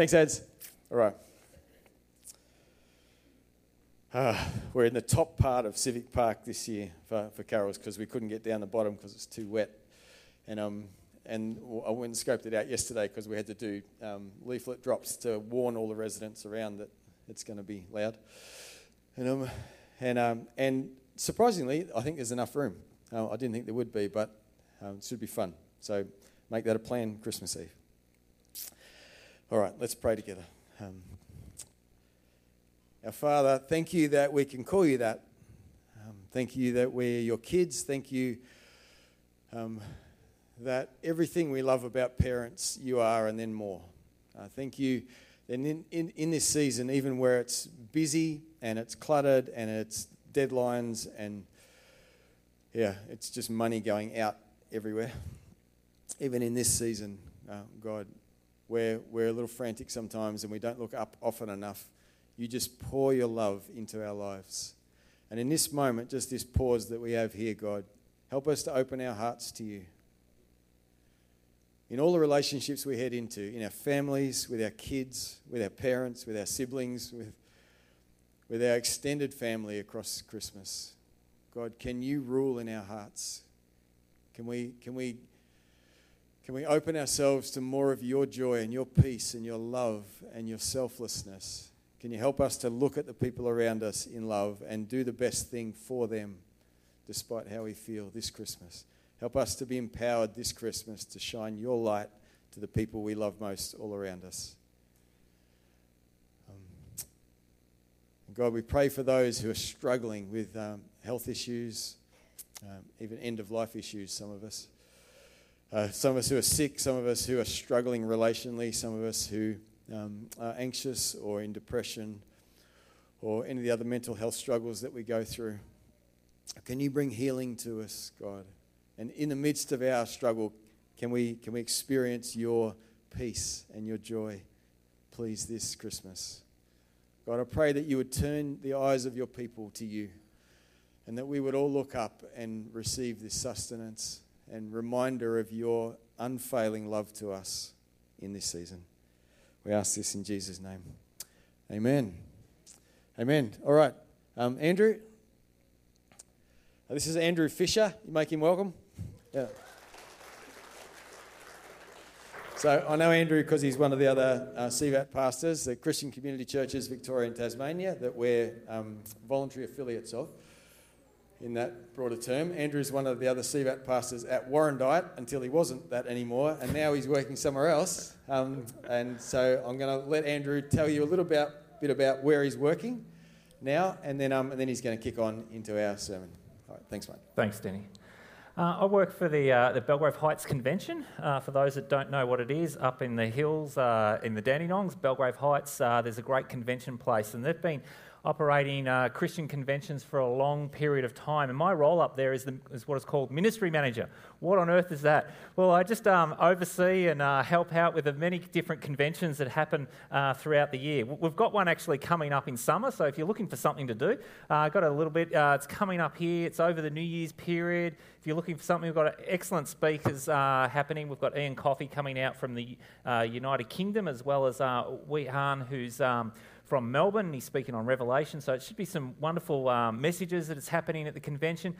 Thanks, Ads. All right. Uh, we're in the top part of Civic Park this year for, for carols because we couldn't get down the bottom because it's too wet. And, um, and I went and scoped it out yesterday because we had to do um, leaflet drops to warn all the residents around that it's going to be loud. And, um, and, um, and surprisingly, I think there's enough room. Uh, I didn't think there would be, but um, it should be fun. So make that a plan Christmas Eve. All right, let's pray together. Um, our Father, thank you that we can call you that. Um, thank you that we're your kids. Thank you um, that everything we love about parents, you are, and then more. Uh, thank you and in, in, in this season, even where it's busy and it's cluttered and it's deadlines and yeah, it's just money going out everywhere. Even in this season, uh, God, where we're a little frantic sometimes and we don't look up often enough, you just pour your love into our lives. And in this moment, just this pause that we have here, God, help us to open our hearts to you in all the relationships we head into, in our families, with our kids, with our parents, with our siblings, with, with our extended family across Christmas. God, can you rule in our hearts? Can we, can we, can we open ourselves to more of your joy and your peace and your love and your selflessness? Can you help us to look at the people around us in love and do the best thing for them despite how we feel this Christmas? Help us to be empowered this Christmas to shine your light to the people we love most all around us. Um, God, we pray for those who are struggling with um, health issues, um, even end of life issues, some of us. Uh, some of us who are sick, some of us who are struggling relationally, some of us who um, are anxious or in depression or any of the other mental health struggles that we go through. Can you bring healing to us, God? And in the midst of our struggle, can we, can we experience your peace and your joy, please, this Christmas? God, I pray that you would turn the eyes of your people to you and that we would all look up and receive this sustenance and reminder of your unfailing love to us in this season. We ask this in Jesus' name. Amen. Amen. All right. Um, Andrew, this is Andrew Fisher. You make him welcome. Yeah. So I know Andrew because he's one of the other uh, CVAT pastors, the Christian Community Churches Victoria and Tasmania, that we're um, voluntary affiliates of in that broader term. Andrew is one of the other CVAT pastors at Warrandyte until he wasn't that anymore, and now he's working somewhere else. Um, and so I'm going to let Andrew tell you a little bit, bit about where he's working now, and then, um, and then he's going to kick on into our sermon. All right, thanks, mate. Thanks, Denny. Uh, I work for the, uh, the Belgrave Heights Convention. Uh, for those that don't know what it is, up in the hills uh, in the Dandenongs, Belgrave Heights, uh, there's a great convention place, and they've been operating uh, Christian conventions for a long period of time. And my role up there is, the, is what is called ministry manager. What on earth is that? Well, I just um, oversee and uh, help out with the many different conventions that happen uh, throughout the year. We've got one actually coming up in summer, so if you're looking for something to do, I've uh, got a little bit, uh, it's coming up here. It's over the New Year's period. If you're looking for something, we've got excellent speakers uh, happening. We've got Ian Coffey coming out from the United Kingdom, as well as uh, Wee Han, who's um, from Melbourne. He's speaking on Revelation, so it should be some wonderful um, messages that is happening at the convention.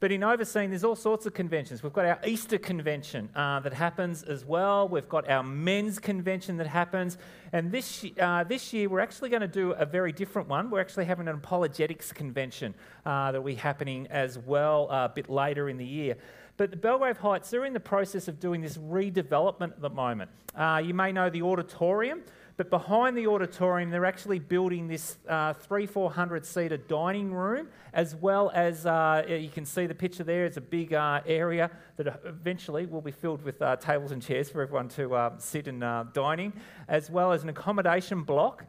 But in overseeing, there's all sorts of conventions. We've got our Easter convention uh, that happens as well. We've got our men's convention that happens. And this, uh, this year, we're actually going to do a very different one. We're actually having an apologetics convention uh, that will be happening as well uh, a bit later in the year. But the Belgrave Heights, they're in the process of doing this redevelopment at the moment. Uh, you may know the auditorium. But behind the auditorium, they're actually building this uh, three, four hundred seater dining room, as well as uh, you can see the picture there. It's a big uh, area that eventually will be filled with uh, tables and chairs for everyone to uh, sit and uh, dining, as well as an accommodation block.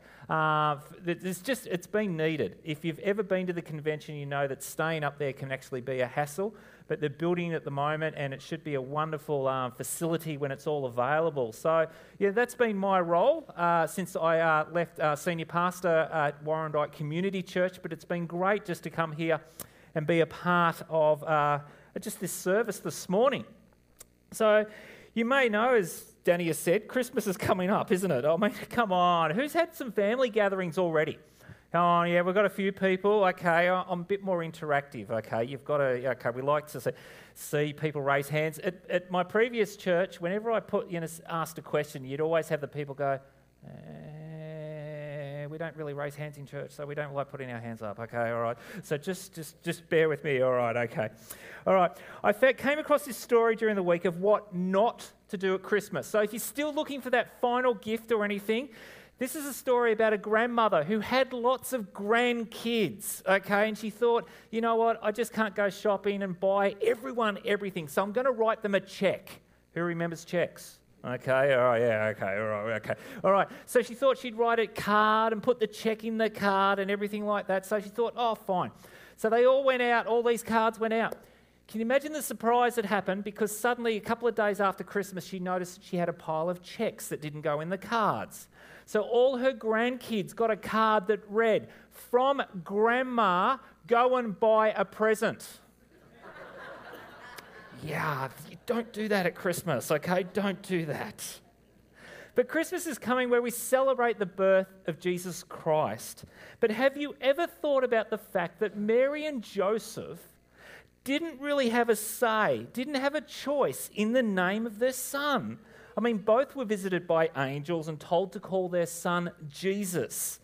it's just it's been needed. If you've ever been to the convention, you know that staying up there can actually be a hassle but they're building it at the moment, and it should be a wonderful um, facility when it's all available. So, yeah, that's been my role uh, since I uh, left uh, senior pastor at Warrandyte Community Church. But it's been great just to come here and be a part of uh, just this service this morning. So, you may know, as Danny has said, Christmas is coming up, isn't it? I mean, come on. Who's had some family gatherings already? Oh, yeah, we've got a few people. Okay, I'm a bit more interactive. Okay, you've got to, okay, we like to see, see people raise hands. At, at, my previous church, whenever I put, you know, asked a question, you'd always have the people go, eh, we don't really raise hands in church, so we don't like putting our hands up. Okay, all right. So just, just, just bear with me. All right, okay. All right. I came across this story during the week of what not to do at Christmas. So if you're still looking for that final gift or anything, this is a story about a grandmother who had lots of grandkids, okay? And she thought, you know what, I just can't go shopping and buy everyone everything, so I'm going to write them a check. Who remembers checks? Okay, all right, yeah, okay, all right, okay. All right, so she thought she'd write a card and put the check in the card and everything like that. So she thought, oh, fine. So they all went out, all these cards went out. Can you imagine the surprise that happened? Because suddenly, a couple of days after Christmas, she noticed she had a pile of checks that didn't go in the cards. So all her grandkids got a card that read, From Grandma, go and buy a present. yeah, don't do that at Christmas, okay? Don't do that. But Christmas is coming where we celebrate the birth of Jesus Christ. But have you ever thought about the fact that Mary and Joseph didn't really have a say, didn't have a choice in the name of their son? I mean, both were visited by angels and told to call their son Jesus.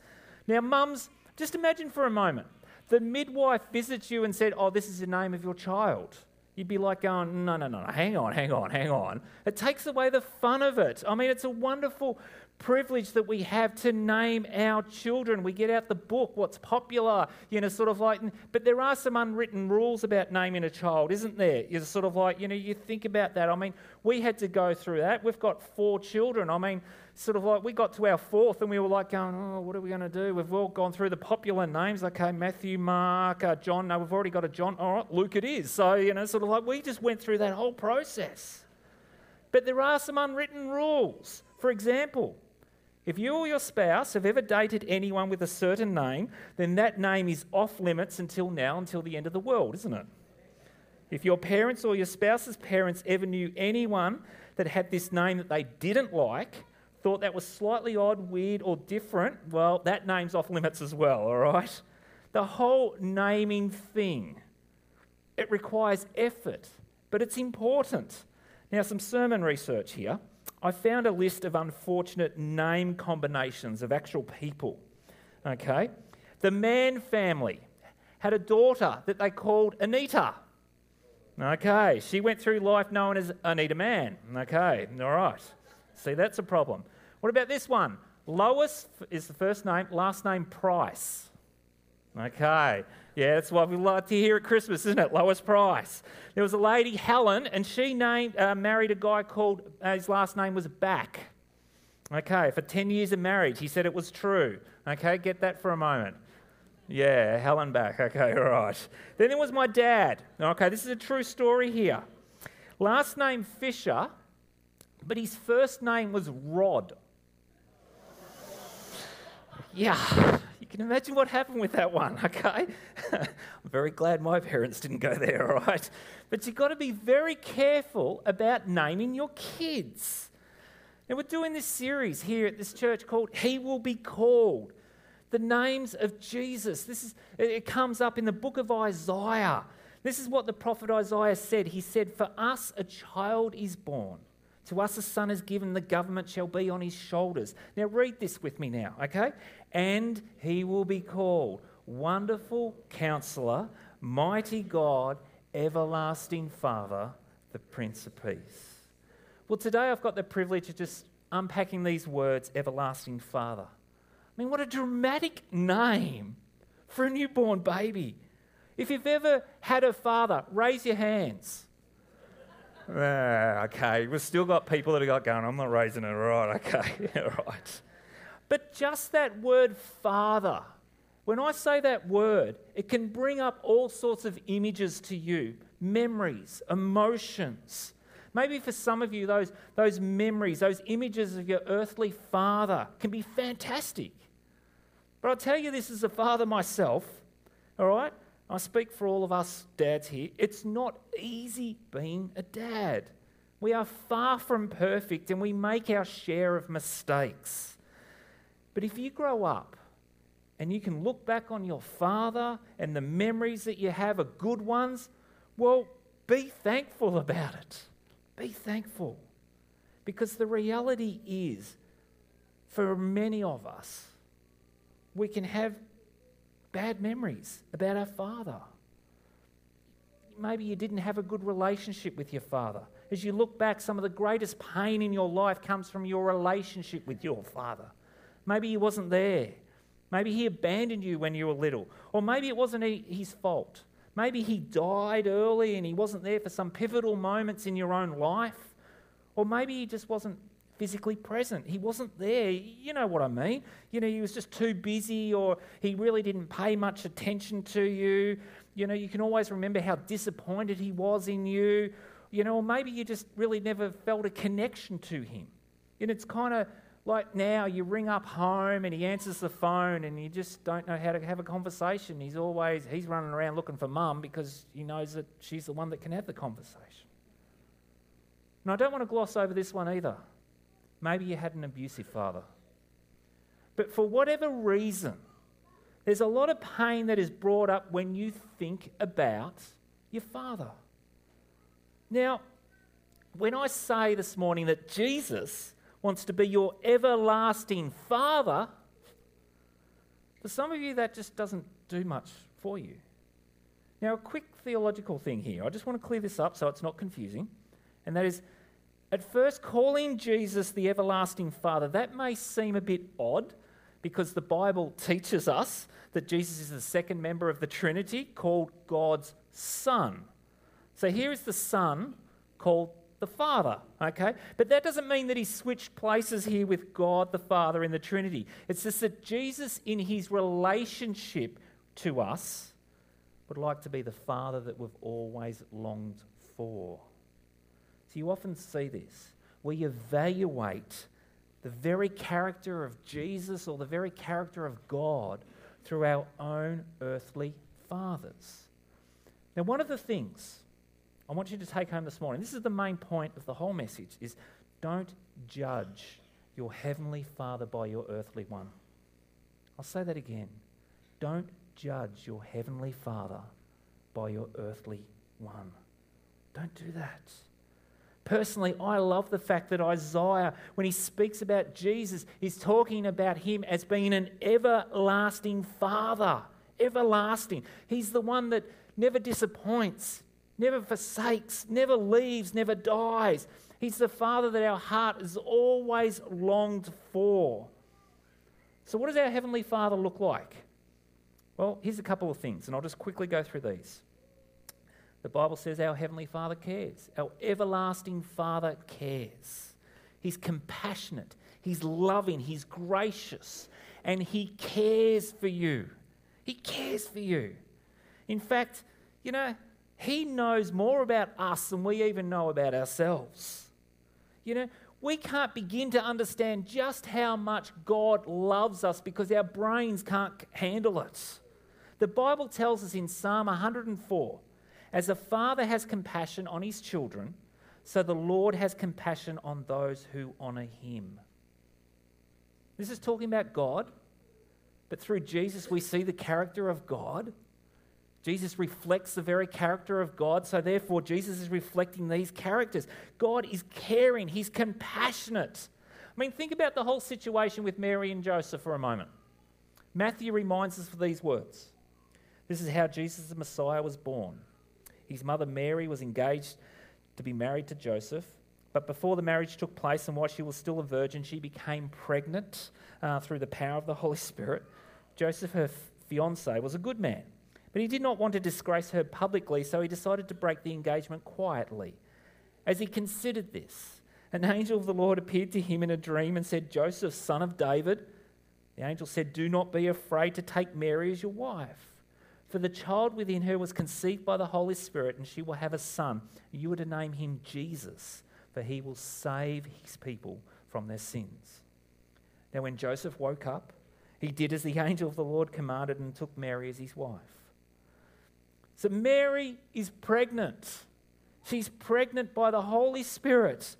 Now, mums, just imagine for a moment the midwife visits you and said, Oh, this is the name of your child. You'd be like going, no, no, no, hang on, hang on, hang on. It takes away the fun of it. I mean, it's a wonderful privilege that we have to name our children. We get out the book, what's popular, you know, sort of like, but there are some unwritten rules about naming a child, isn't there? You're sort of like, you know, you think about that. I mean, we had to go through that. We've got four children. I mean, sort of like we got to our fourth and we were like going, oh, what are we going to do? We've all gone through the popular names. Okay, Matthew, Mark, uh, John. No, we've already got a John. All right, Luke it is. So, you know, sort of like we just went through that whole process. But there are some unwritten rules. For example, if you or your spouse have ever dated anyone with a certain name, then that name is off limits until now, until the end of the world, isn't it? If your parents or your spouse's parents ever knew anyone that had this name that they didn't like, thought that was slightly odd, weird, or different, well, that name's off limits as well, all right? The whole naming thing, it requires effort, but it's important. Now, some sermon research here. I found a list of unfortunate name combinations of actual people. Okay? The Mann family had a daughter that they called Anita. Okay, she went through life known as Anita Mann. Okay, all right. See, that's a problem. What about this one? Lois is the first name, last name Price. Okay, yeah, that's what we like to hear at Christmas, isn't it? Lowest Price. There was a lady, Helen, and she named, uh, married a guy called, uh, his last name was Back. Okay, for 10 years of marriage, he said it was true. Okay, get that for a moment. Yeah, Helen Back. Okay, all right. Then there was my dad. Okay, this is a true story here. Last name Fisher, but his first name was Rod. Yeah, can imagine what happened with that one, okay? I'm very glad my parents didn't go there, all right? But you've got to be very careful about naming your kids. Now, we're doing this series here at this church called He Will Be Called. The names of Jesus. This is, it comes up in the book of Isaiah. This is what the prophet Isaiah said. He said, For us a child is born. To us a son is given, the government shall be on his shoulders. Now, read this with me now, okay? And he will be called Wonderful Counselor, Mighty God, Everlasting Father, the Prince of Peace. Well, today I've got the privilege of just unpacking these words, Everlasting Father. I mean, what a dramatic name for a newborn baby. If you've ever had a father, raise your hands. Uh, okay, we've still got people that have got going, I'm not raising it, all right, okay, all right. But just that word father, when I say that word, it can bring up all sorts of images to you memories, emotions. Maybe for some of you, those, those memories, those images of your earthly father can be fantastic. But I'll tell you this as a father myself, all right? I speak for all of us dads here. It's not easy being a dad. We are far from perfect and we make our share of mistakes. But if you grow up and you can look back on your father and the memories that you have are good ones, well, be thankful about it. Be thankful. Because the reality is, for many of us, we can have bad memories about our father. Maybe you didn't have a good relationship with your father. As you look back, some of the greatest pain in your life comes from your relationship with your father. Maybe he wasn't there. Maybe he abandoned you when you were little. Or maybe it wasn't his fault. Maybe he died early and he wasn't there for some pivotal moments in your own life. Or maybe he just wasn't physically present. He wasn't there. You know what I mean. You know, he was just too busy or he really didn't pay much attention to you. You know, you can always remember how disappointed he was in you. You know, or maybe you just really never felt a connection to him. And it's kind of like now you ring up home and he answers the phone and you just don't know how to have a conversation. He's always he's running around looking for mum because he knows that she's the one that can have the conversation. And I don't want to gloss over this one either. Maybe you had an abusive father. But for whatever reason, there's a lot of pain that is brought up when you think about your father. Now, when I say this morning that Jesus wants to be your everlasting father, for some of you that just doesn't do much for you. Now, a quick theological thing here. I just want to clear this up so it's not confusing. And that is at first, calling Jesus the everlasting Father, that may seem a bit odd because the Bible teaches us that Jesus is the second member of the Trinity called God's Son. So here is the Son called the Father, okay? But that doesn't mean that he switched places here with God the Father in the Trinity. It's just that Jesus, in his relationship to us, would like to be the Father that we've always longed for. So you often see this. We evaluate the very character of Jesus or the very character of God through our own earthly fathers. Now, one of the things I want you to take home this morning, this is the main point of the whole message, is don't judge your heavenly father by your earthly one. I'll say that again. Don't judge your heavenly father by your earthly one. Don't do that. Personally, I love the fact that Isaiah, when he speaks about Jesus, is talking about him as being an everlasting Father. Everlasting. He's the one that never disappoints, never forsakes, never leaves, never dies. He's the Father that our heart has always longed for. So, what does our Heavenly Father look like? Well, here's a couple of things, and I'll just quickly go through these. The Bible says our Heavenly Father cares. Our everlasting Father cares. He's compassionate, He's loving, He's gracious, and He cares for you. He cares for you. In fact, you know, He knows more about us than we even know about ourselves. You know, we can't begin to understand just how much God loves us because our brains can't handle it. The Bible tells us in Psalm 104 as a father has compassion on his children, so the Lord has compassion on those who honor him. This is talking about God, but through Jesus we see the character of God. Jesus reflects the very character of God, so therefore Jesus is reflecting these characters. God is caring, He's compassionate. I mean, think about the whole situation with Mary and Joseph for a moment. Matthew reminds us of these words. This is how Jesus the Messiah was born. His mother Mary was engaged to be married to Joseph. But before the marriage took place and while she was still a virgin, she became pregnant uh, through the power of the Holy Spirit. Joseph, her fiance, was a good man, but he did not want to disgrace her publicly, so he decided to break the engagement quietly. As he considered this, an angel of the Lord appeared to him in a dream and said, Joseph, son of David, the angel said, Do not be afraid to take Mary as your wife for the child within her was conceived by the Holy Spirit, and she will have a son. You are to name him Jesus, for he will save his people from their sins. Now, when Joseph woke up, he did as the angel of the Lord commanded and took Mary as his wife. So, Mary is pregnant. She's pregnant by the Holy Spirit.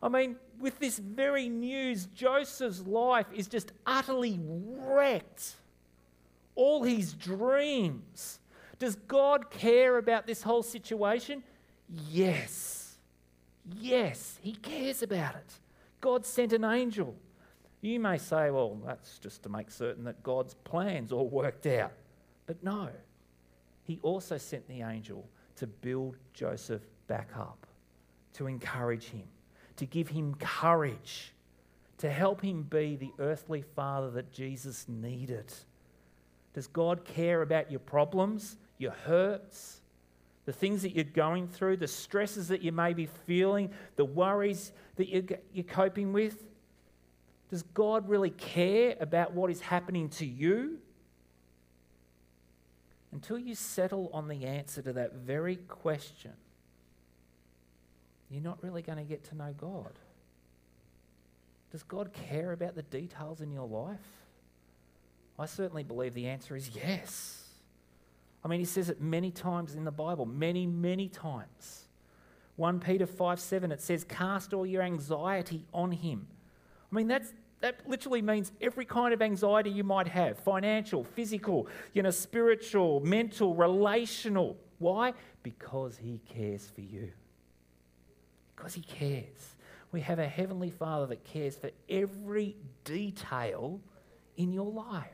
I mean, with this very news, Joseph's life is just utterly wrecked. All his dreams. Does God care about this whole situation? Yes. Yes, he cares about it. God sent an angel. You may say, well, that's just to make certain that God's plans all worked out. But no, he also sent the angel to build Joseph back up, to encourage him, to give him courage, to help him be the earthly father that Jesus needed. Does God care about your problems, your hurts, the things that you're going through, the stresses that you may be feeling, the worries that you're, coping with? Does God really care about what is happening to you? Until you settle on the answer to that very question, you're not really going to get to know God. Does God care about the details in your life? I certainly believe the answer is yes. I mean, he says it many times in the Bible, many, many times. 1 Peter 5 7, it says, Cast all your anxiety on him. I mean, that's, that literally means every kind of anxiety you might have financial, physical, you know, spiritual, mental, relational. Why? Because he cares for you. Because he cares. We have a Heavenly Father that cares for every detail in your life.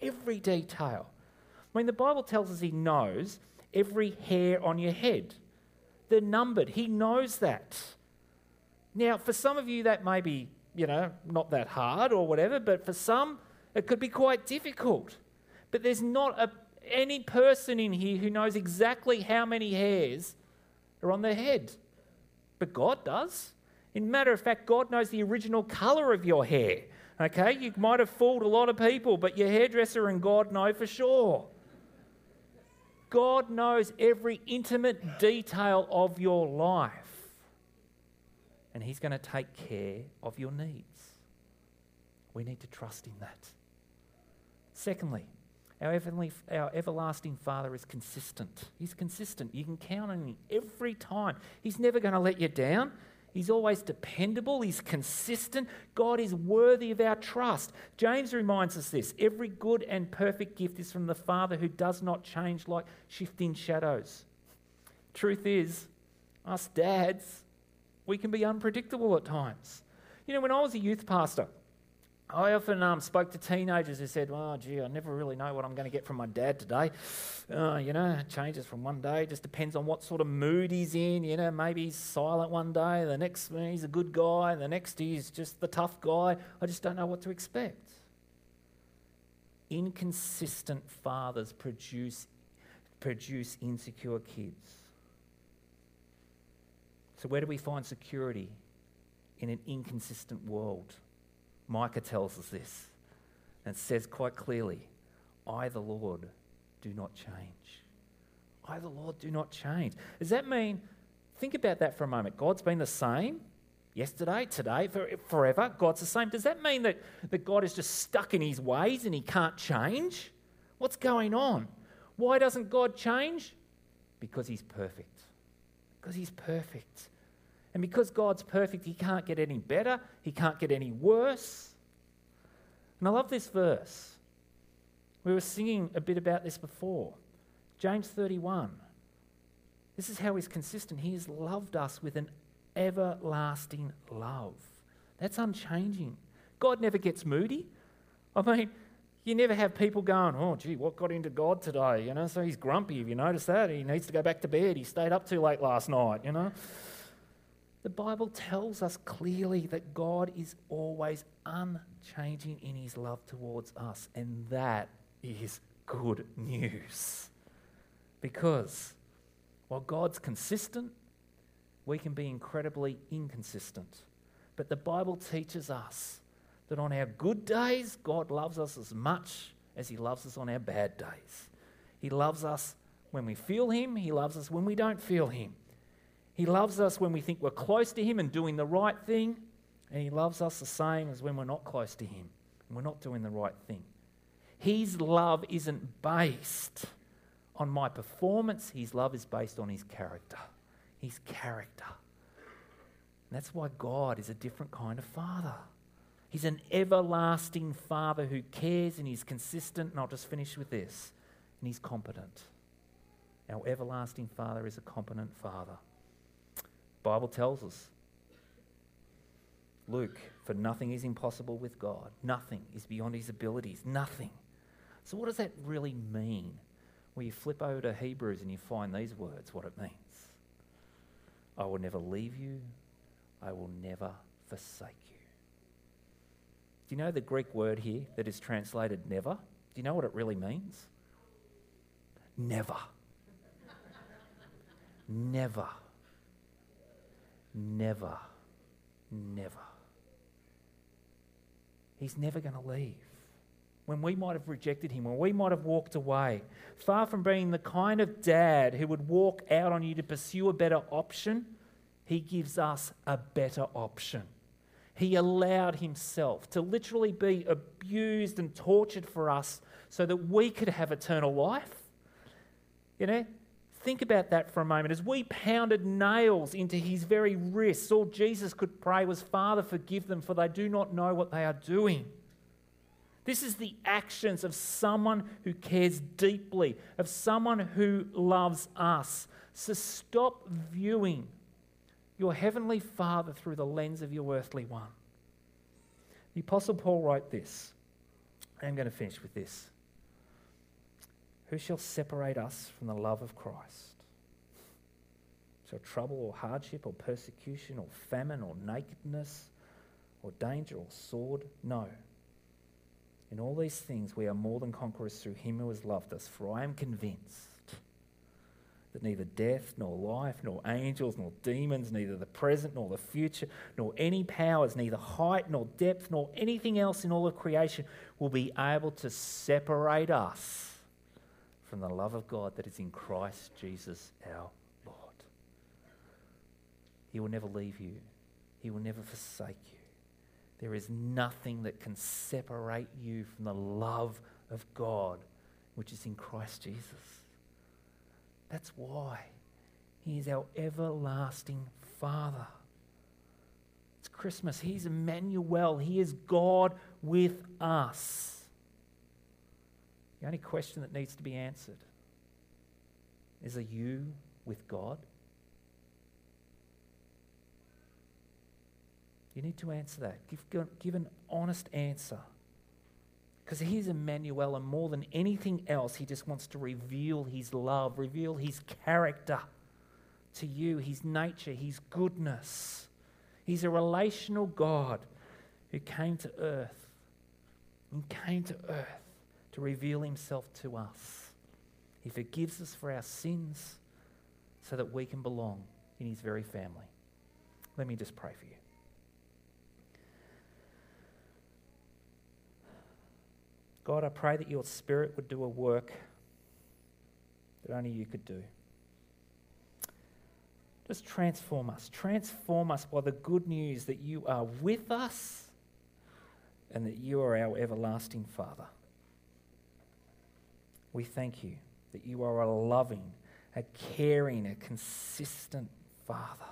Every detail. I mean, the Bible tells us He knows every hair on your head. They're numbered. He knows that. Now, for some of you, that may be, you know, not that hard or whatever, but for some, it could be quite difficult. But there's not a, any person in here who knows exactly how many hairs are on their head. But God does. In matter of fact, God knows the original colour of your hair. Okay, you might have fooled a lot of people, but your hairdresser and God know for sure. God knows every intimate detail of your life, and He's going to take care of your needs. We need to trust in that. Secondly, our, heavenly, our everlasting Father is consistent. He's consistent. You can count on Him every time. He's never going to let you down. He's always dependable, he's consistent. God is worthy of our trust. James reminds us this every good and perfect gift is from the Father who does not change like shifting shadows. Truth is, us dads, we can be unpredictable at times. You know, when I was a youth pastor, I often um, spoke to teenagers who said, "Well, gee, I never really know what I'm going to get from my dad today. Uh, you know, it changes from one day. Just depends on what sort of mood he's in. You know, maybe he's silent one day, the next he's a good guy, the next he's just the tough guy. I just don't know what to expect." Inconsistent fathers produce produce insecure kids. So, where do we find security in an inconsistent world? Micah tells us this and says quite clearly, I, the Lord, do not change. I, the Lord, do not change. Does that mean, think about that for a moment. God's been the same yesterday, today, for, forever. God's the same. Does that mean that, that God is just stuck in his ways and he can't change? What's going on? Why doesn't God change? Because he's perfect. Because he's perfect. And because God's perfect, He can't get any better, He can't get any worse. And I love this verse. We were singing a bit about this before. James 31. This is how He's consistent. He has loved us with an everlasting love. That's unchanging. God never gets moody. I mean, you never have people going, oh, gee, what got into God today? You know, so he's grumpy. Have you noticed that? He needs to go back to bed. He stayed up too late last night, you know. The Bible tells us clearly that God is always unchanging in his love towards us, and that is good news. Because while God's consistent, we can be incredibly inconsistent. But the Bible teaches us that on our good days, God loves us as much as he loves us on our bad days. He loves us when we feel him, he loves us when we don't feel him. He loves us when we think we're close to Him and doing the right thing, and He loves us the same as when we're not close to Him and we're not doing the right thing. His love isn't based on my performance, His love is based on His character. His character. And that's why God is a different kind of father. He's an everlasting father who cares and he's consistent. And I'll just finish with this. And he's competent. Our everlasting father is a competent father. Bible tells us Luke, for nothing is impossible with God. Nothing is beyond his abilities. Nothing. So, what does that really mean? Well, you flip over to Hebrews and you find these words, what it means. I will never leave you, I will never forsake you. Do you know the Greek word here that is translated never? Do you know what it really means? Never. never. Never. Never. He's never going to leave. When we might have rejected him, when we might have walked away, far from being the kind of dad who would walk out on you to pursue a better option, he gives us a better option. He allowed himself to literally be abused and tortured for us so that we could have eternal life. You know, think about that for a moment. As we pounded nails into his very wrists, all Jesus could pray was, Father, forgive them, for they do not know what they are doing. This is the actions of someone who cares deeply, of someone who loves us. So stop viewing your heavenly Father through the lens of your earthly one. The Apostle Paul wrote this. I'm going to finish with this. Who shall separate us from the love of Christ? Shall trouble or hardship or persecution or famine or nakedness or danger or sword? No. In all these things, we are more than conquerors through him who has loved us. For I am convinced that neither death, nor life, nor angels, nor demons, neither the present, nor the future, nor any powers, neither height, nor depth, nor anything else in all of creation will be able to separate us from the love of God that is in Christ Jesus our Lord. He will never leave you, He will never forsake you. There is nothing that can separate you from the love of God, which is in Christ Jesus. That's why He is our everlasting Father. It's Christmas. He's Emmanuel. He is God with us. The only question that needs to be answered is Are you with God? You need to answer that. Give, give an honest answer. Because he's Emmanuel, and more than anything else, he just wants to reveal his love, reveal his character to you, his nature, his goodness. He's a relational God who came to earth and came to earth to reveal himself to us. He forgives us for our sins so that we can belong in his very family. Let me just pray for you. God, I pray that your spirit would do a work that only you could do. Just transform us. Transform us by the good news that you are with us and that you are our everlasting Father. We thank you that you are a loving, a caring, a consistent Father.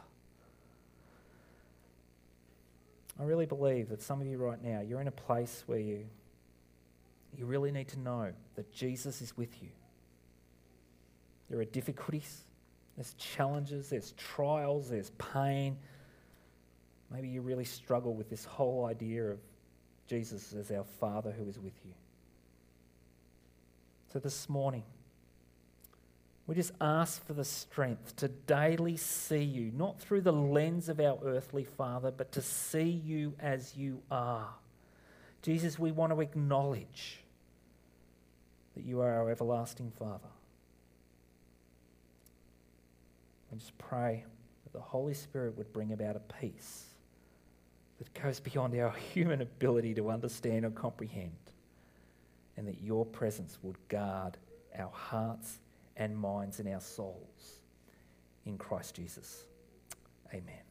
I really believe that some of you right now, you're in a place where you, you really need to know that Jesus is with you. There are difficulties, there's challenges, there's trials, there's pain. Maybe you really struggle with this whole idea of Jesus as our Father who is with you. So this morning, we just ask for the strength to daily see you, not through the lens of our earthly Father, but to see you as you are. Jesus, we want to acknowledge that you are our everlasting Father. And just pray that the Holy Spirit would bring about a peace that goes beyond our human ability to understand or comprehend and that your presence would guard our hearts and minds and our souls in Christ Jesus. Amen.